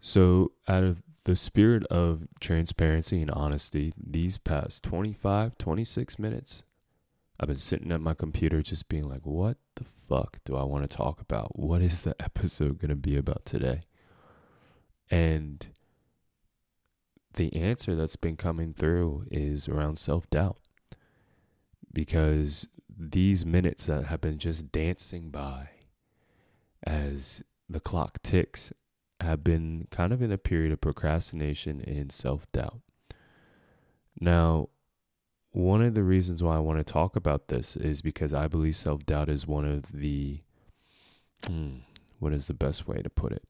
So, out of the spirit of transparency and honesty, these past 25, 26 minutes, I've been sitting at my computer just being like, what the fuck do I want to talk about? What is the episode going to be about today? And the answer that's been coming through is around self doubt. Because these minutes that have been just dancing by as the clock ticks have been kind of in a period of procrastination and self doubt. Now, one of the reasons why I want to talk about this is because I believe self doubt is one of the, hmm, what is the best way to put it?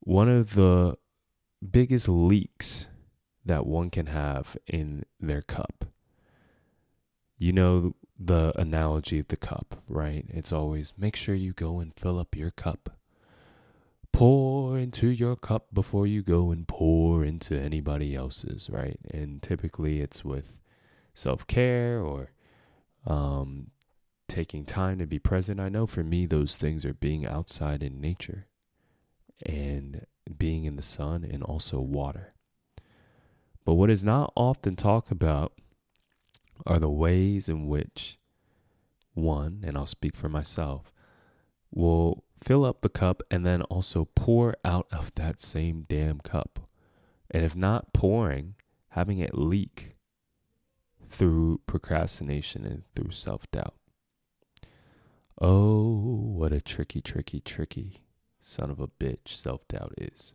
One of the biggest leaks that one can have in their cup. You know the analogy of the cup, right? It's always make sure you go and fill up your cup pour into your cup before you go and pour into anybody else's, right? And typically it's with self care or um, taking time to be present. I know for me, those things are being outside in nature and being in the sun and also water. But what is not often talked about are the ways in which one, and I'll speak for myself, will fill up the cup and then also pour out of that same damn cup. And if not pouring, having it leak through procrastination and through self doubt. Oh, what a tricky, tricky, tricky son of a bitch self doubt is.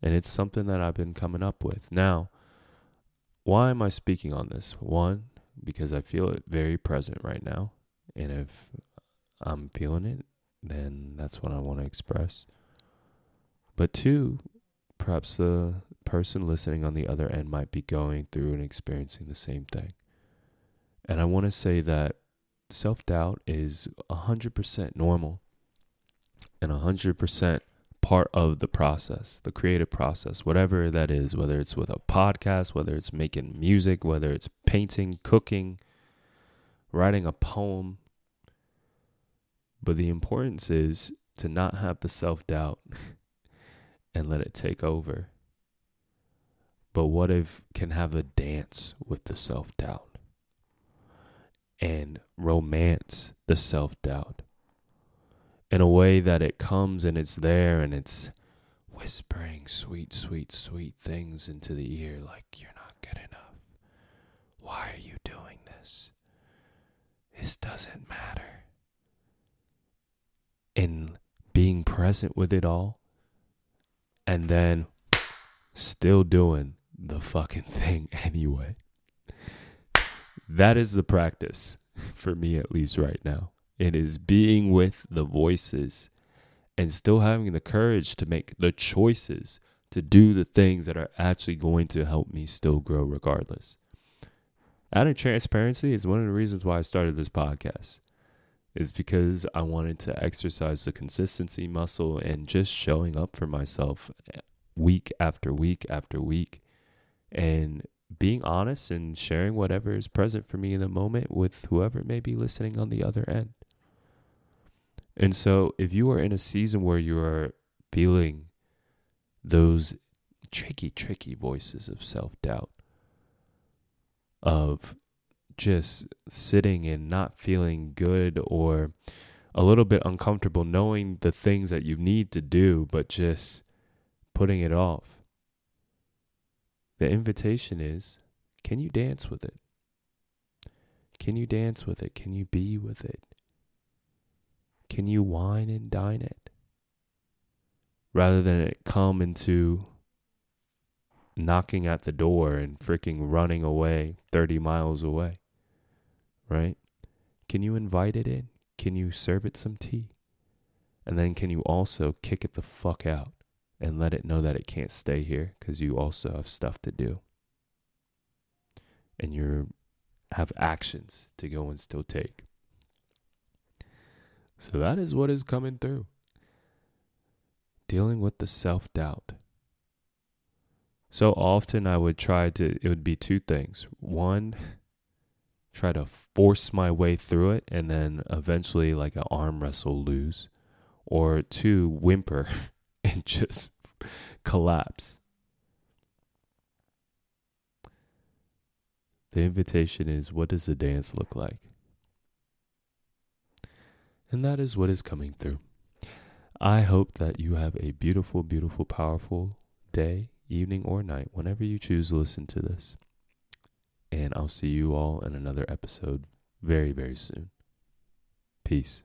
And it's something that I've been coming up with. Now, why am I speaking on this? One, because I feel it very present right now. And if I'm feeling it, then that's what I want to express. But two, perhaps the person listening on the other end might be going through and experiencing the same thing. And I want to say that self doubt is 100% normal and 100% part of the process, the creative process, whatever that is, whether it's with a podcast, whether it's making music, whether it's painting, cooking, writing a poem, but the importance is to not have the self doubt and let it take over. But what if can have a dance with the self doubt and romance the self doubt in a way that it comes and it's there and it's whispering sweet, sweet, sweet things into the ear like, you're not good enough. Why are you doing this? This doesn't matter in being present with it all and then still doing the fucking thing anyway. That is the practice for me, at least right now. It is being with the voices and still having the courage to make the choices to do the things that are actually going to help me still grow regardless. Adding transparency is one of the reasons why I started this podcast is because I wanted to exercise the consistency muscle and just showing up for myself eh, week after week after week and being honest and sharing whatever is present for me in the moment with whoever may be listening on the other end. And so, if you are in a season where you are feeling those tricky, tricky voices of self doubt, of just sitting and not feeling good or a little bit uncomfortable knowing the things that you need to do, but just putting it off. The invitation is can you dance with it? Can you dance with it? Can you be with it? Can you wine and dine it? Rather than it come into knocking at the door and freaking running away 30 miles away right? Can you invite it in? Can you serve it some tea? And then can you also kick it the fuck out and let it know that it can't stay here because you also have stuff to do. And you have actions to go and still take. So that is what is coming through. Dealing with the self doubt. So often I would try to, it would be two things. One, try to force my way through it and then eventually like an arm wrestle lose or two whimper and just collapse. The invitation is what does the dance look like? And that is what is coming through. I hope that you have a beautiful, beautiful, powerful day, evening, or night, whenever you choose to listen to this. And I'll see you all in another episode very, very soon. Peace.